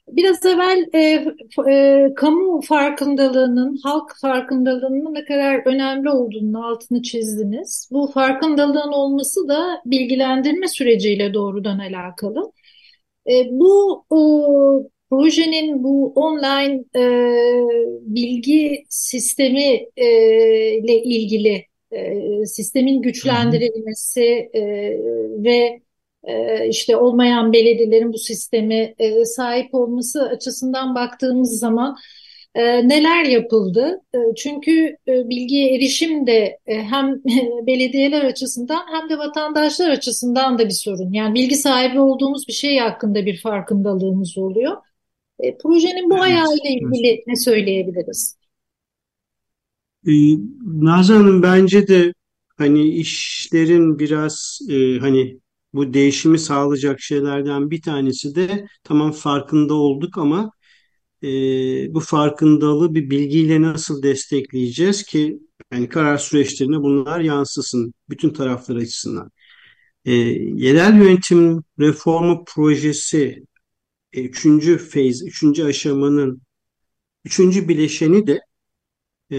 Biraz evvel e, e, kamu farkındalığının, halk farkındalığının ne kadar önemli olduğunu altını çizdiniz. Bu farkındalığın olması da bilgilendirme süreciyle doğrudan alakalı. E, bu o, projenin bu online e, bilgi sistemi e, ile ilgili e, sistemin güçlendirilmesi e, ve e, işte olmayan belediyelerin bu sisteme e, sahip olması açısından baktığımız zaman e, neler yapıldı? E, çünkü e, bilgiye erişim de e, hem [laughs] belediyeler açısından hem de vatandaşlar açısından da bir sorun. Yani bilgi sahibi olduğumuz bir şey hakkında bir farkındalığımız oluyor. E, projenin bu evet, ayağıyla ilgili evet. ne söyleyebiliriz? Ee, Nazan Hanım bence de hani işlerin biraz e, hani bu değişimi sağlayacak şeylerden bir tanesi de tamam farkında olduk ama e, bu farkındalığı bir bilgiyle nasıl destekleyeceğiz ki yani karar süreçlerine bunlar yansısın bütün taraflar açısından. E, yerel yönetim reformu projesi e, üçüncü phase, üçüncü aşamanın üçüncü bileşeni de e,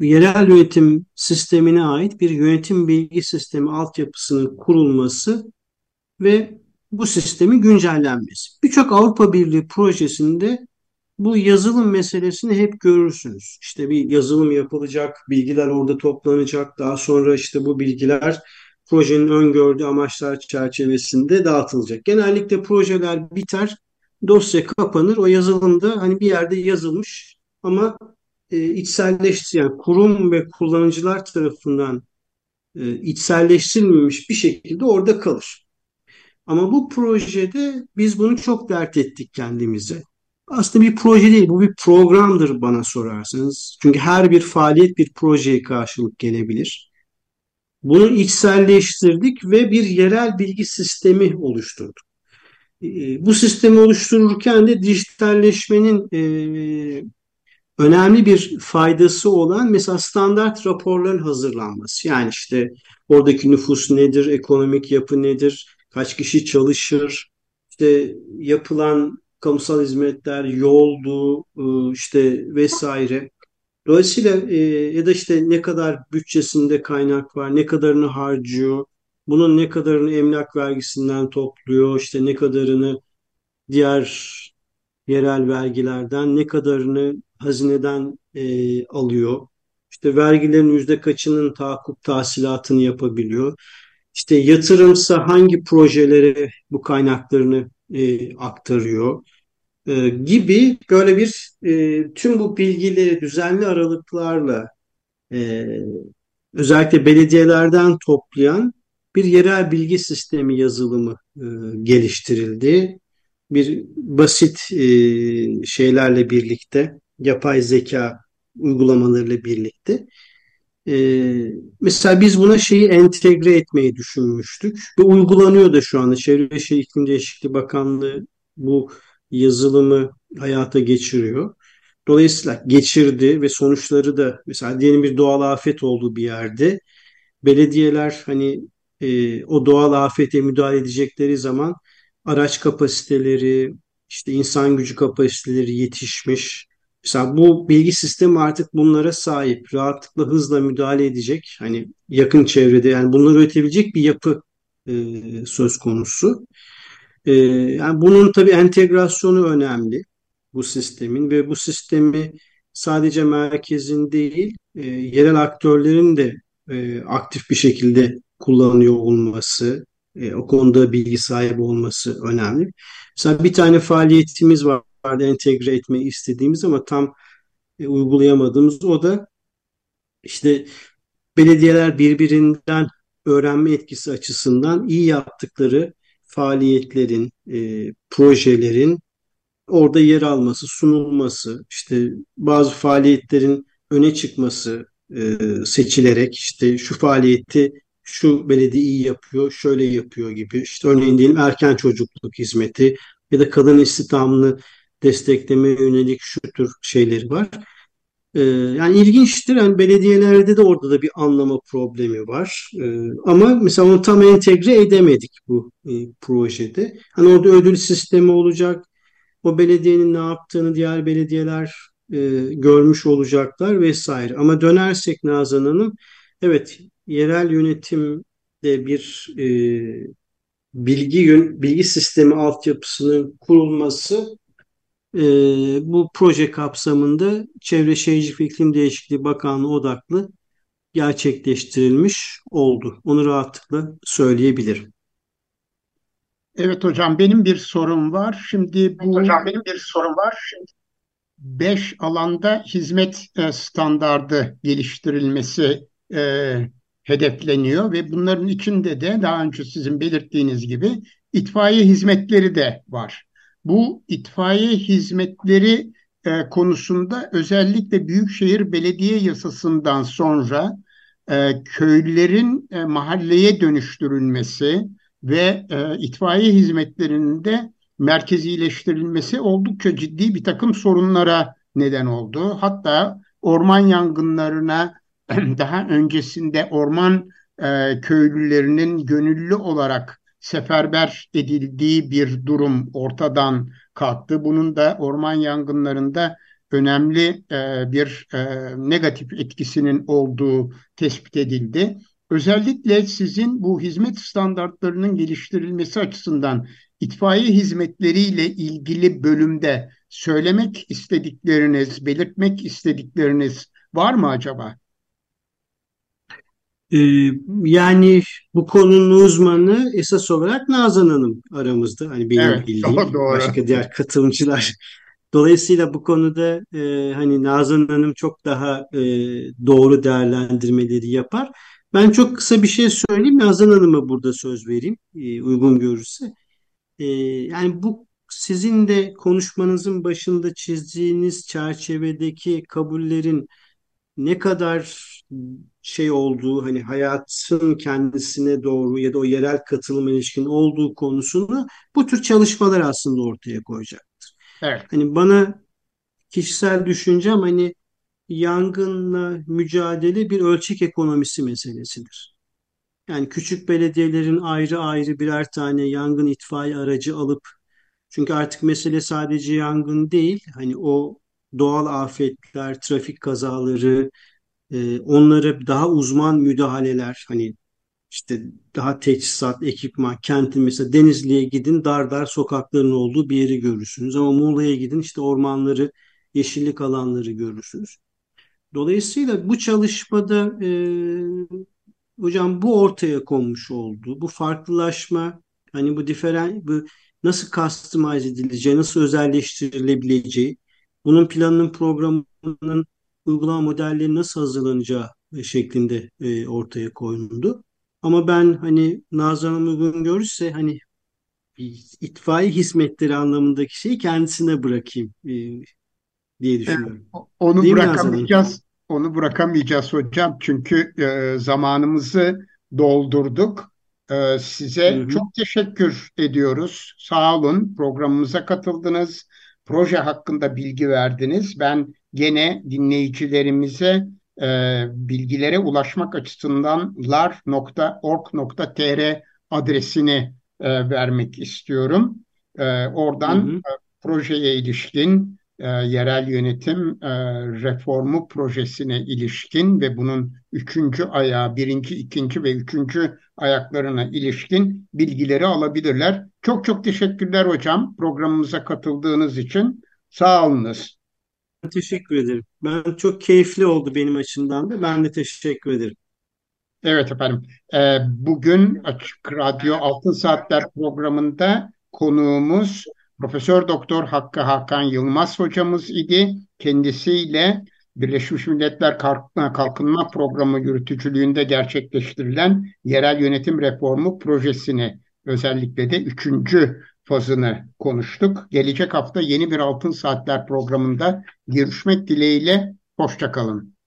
yerel yönetim sistemine ait bir yönetim bilgi sistemi altyapısının kurulması ve bu sistemin güncellenmesi. Birçok Avrupa Birliği projesinde bu yazılım meselesini hep görürsünüz. İşte bir yazılım yapılacak, bilgiler orada toplanacak. Daha sonra işte bu bilgiler projenin öngördüğü amaçlar çerçevesinde dağıtılacak. Genellikle projeler biter, dosya kapanır. O yazılımda hani bir yerde yazılmış ama e, içselleşti yani kurum ve kullanıcılar tarafından e, içselleştirilmemiş bir şekilde orada kalır. Ama bu projede biz bunu çok dert ettik kendimize. Aslında bir proje değil, bu bir programdır bana sorarsanız. Çünkü her bir faaliyet bir projeye karşılık gelebilir. Bunu içselleştirdik ve bir yerel bilgi sistemi oluşturduk. E, bu sistemi oluştururken de dijitalleşmenin e, önemli bir faydası olan mesela standart raporların hazırlanması. Yani işte oradaki nüfus nedir, ekonomik yapı nedir, kaç kişi çalışır, işte yapılan kamusal hizmetler, yoldu, ıı, işte vesaire. Dolayısıyla e, ya da işte ne kadar bütçesinde kaynak var, ne kadarını harcıyor, bunun ne kadarını emlak vergisinden topluyor, işte ne kadarını diğer yerel vergilerden, ne kadarını hazineden e, alıyor. İşte vergilerin yüzde kaçının tahakkuk tahsilatını yapabiliyor. İşte yatırımsa hangi projelere bu kaynaklarını e, aktarıyor e, gibi böyle bir e, tüm bu bilgileri düzenli aralıklarla e, özellikle belediyelerden toplayan bir yerel bilgi sistemi yazılımı e, geliştirildi. Bir basit e, şeylerle birlikte, yapay zeka uygulamalarıyla birlikte. Ee, mesela biz buna şeyi entegre etmeyi düşünmüştük ve uygulanıyor da şu anda. Çevre Şehir İklim Değişikliği Bakanlığı bu yazılımı hayata geçiriyor. Dolayısıyla geçirdi ve sonuçları da mesela diyelim bir doğal afet olduğu bir yerde. Belediyeler hani e, o doğal afete müdahale edecekleri zaman araç kapasiteleri, işte insan gücü kapasiteleri yetişmiş Mesela bu bilgi sistemi artık bunlara sahip. Rahatlıkla hızla müdahale edecek. Hani yakın çevrede yani bunları üretebilecek bir yapı e, söz konusu. E, yani bunun tabii entegrasyonu önemli bu sistemin ve bu sistemi sadece merkezin değil e, yerel aktörlerin de e, aktif bir şekilde kullanıyor olması, e, o konuda bilgi sahibi olması önemli. Mesela bir tane faaliyetimiz var vardı entegre etmeyi istediğimiz ama tam e, uygulayamadığımız o da işte belediyeler birbirinden öğrenme etkisi açısından iyi yaptıkları faaliyetlerin, e, projelerin orada yer alması, sunulması, işte bazı faaliyetlerin öne çıkması e, seçilerek işte şu faaliyeti şu belediye iyi yapıyor, şöyle yapıyor gibi. İşte örneğin diyelim erken çocukluk hizmeti ya da kadın istihdamını desteklemeye yönelik şu tür şeyleri var. Ee, yani ilginçtir. Yani belediyelerde de orada da bir anlama problemi var. Ee, ama mesela onu tam entegre edemedik bu e, projede. Hani orada ödül sistemi olacak. O belediyenin ne yaptığını diğer belediyeler e, görmüş olacaklar vesaire. Ama dönersek Nazan Hanım, evet yerel yönetimde bir e, bilgi bilgi sistemi altyapısının kurulması e, bu proje kapsamında Çevre Şehircilik ve İklim Değişikliği Bakanlığı odaklı gerçekleştirilmiş oldu. Onu rahatlıkla söyleyebilirim. Evet hocam benim bir sorum var. Şimdi bu hocam benim bir sorum var. Şimdi beş alanda hizmet e, standardı geliştirilmesi e, hedefleniyor ve bunların içinde de daha önce sizin belirttiğiniz gibi itfaiye hizmetleri de var. Bu itfaiye hizmetleri e, konusunda özellikle Büyükşehir Belediye Yasası'ndan sonra e, köylerin e, mahalleye dönüştürülmesi ve e, itfaiye hizmetlerinin de merkezileştirilmesi oldukça ciddi bir takım sorunlara neden oldu. Hatta orman yangınlarına [clears throat] daha öncesinde orman e, köylülerinin gönüllü olarak seferber edildiği bir durum ortadan kalktı. Bunun da orman yangınlarında önemli e, bir e, negatif etkisinin olduğu tespit edildi. Özellikle sizin bu hizmet standartlarının geliştirilmesi açısından itfaiye hizmetleriyle ilgili bölümde söylemek istedikleriniz, belirtmek istedikleriniz var mı acaba? Ee, yani bu konunun uzmanı esas olarak Nazan Hanım aramızda. Hani benim evet, bildiğim doğru. başka diğer katılımcılar. [laughs] Dolayısıyla bu konuda e, hani Nazan Hanım çok daha e, doğru değerlendirmeleri yapar. Ben çok kısa bir şey söyleyeyim. Nazan Hanım'a burada söz vereyim e, uygun görürse. E, yani bu sizin de konuşmanızın başında çizdiğiniz çerçevedeki kabullerin ne kadar şey olduğu hani hayatın kendisine doğru ya da o yerel katılım ilişkin olduğu konusunu bu tür çalışmalar aslında ortaya koyacaktır. Evet. Hani bana kişisel düşüncem hani yangınla mücadele bir ölçek ekonomisi meselesidir. Yani küçük belediyelerin ayrı ayrı birer tane yangın itfaiye aracı alıp çünkü artık mesele sadece yangın değil. Hani o doğal afetler, trafik kazaları, e, onlara daha uzman müdahaleler hani işte daha teçhizat, ekipman, kentin mesela Denizli'ye gidin dar dar sokakların olduğu bir yeri görürsünüz. Ama Muğla'ya gidin işte ormanları, yeşillik alanları görürsünüz. Dolayısıyla bu çalışmada e, hocam bu ortaya konmuş oldu. Bu farklılaşma hani bu diferen bu nasıl customize edileceği, nasıl özelleştirilebileceği, bunun planının programının uygulama modelleri nasıl hazırlanacağı şeklinde e, ortaya koyuldu. Ama ben hani Nazan Hanım uygun görürse hani itfaiye hizmetleri anlamındaki şeyi kendisine bırakayım e, diye düşünüyorum. onu Değil bırakamayacağız. Onu bırakamayacağız hocam. Çünkü e, zamanımızı doldurduk. E, size hı hı. çok teşekkür ediyoruz. Sağ olun. Programımıza katıldınız. Proje hakkında bilgi verdiniz. Ben gene dinleyicilerimize e, bilgilere ulaşmak açısından lar.org.tr adresini e, vermek istiyorum. E, oradan hı hı. E, projeye ilişkin e, yerel yönetim e, reformu projesine ilişkin ve bunun üçüncü ayağı, birinci, ikinci ve üçüncü ayaklarına ilişkin bilgileri alabilirler. Çok çok teşekkürler hocam programımıza katıldığınız için. Sağ olunuz. Teşekkür ederim. Ben çok keyifli oldu benim açımdan da. Ben de teşekkür ederim. Evet efendim. Ee, bugün Açık Radyo Altın Saatler programında konuğumuz Profesör Doktor Hakkı Hakan Yılmaz hocamız idi. Kendisiyle Birleşmiş Milletler Kalkınma Programı yürütücülüğünde gerçekleştirilen yerel yönetim reformu projesini özellikle de üçüncü fazını konuştuk. Gelecek hafta yeni bir Altın Saatler programında görüşmek dileğiyle. Hoşçakalın.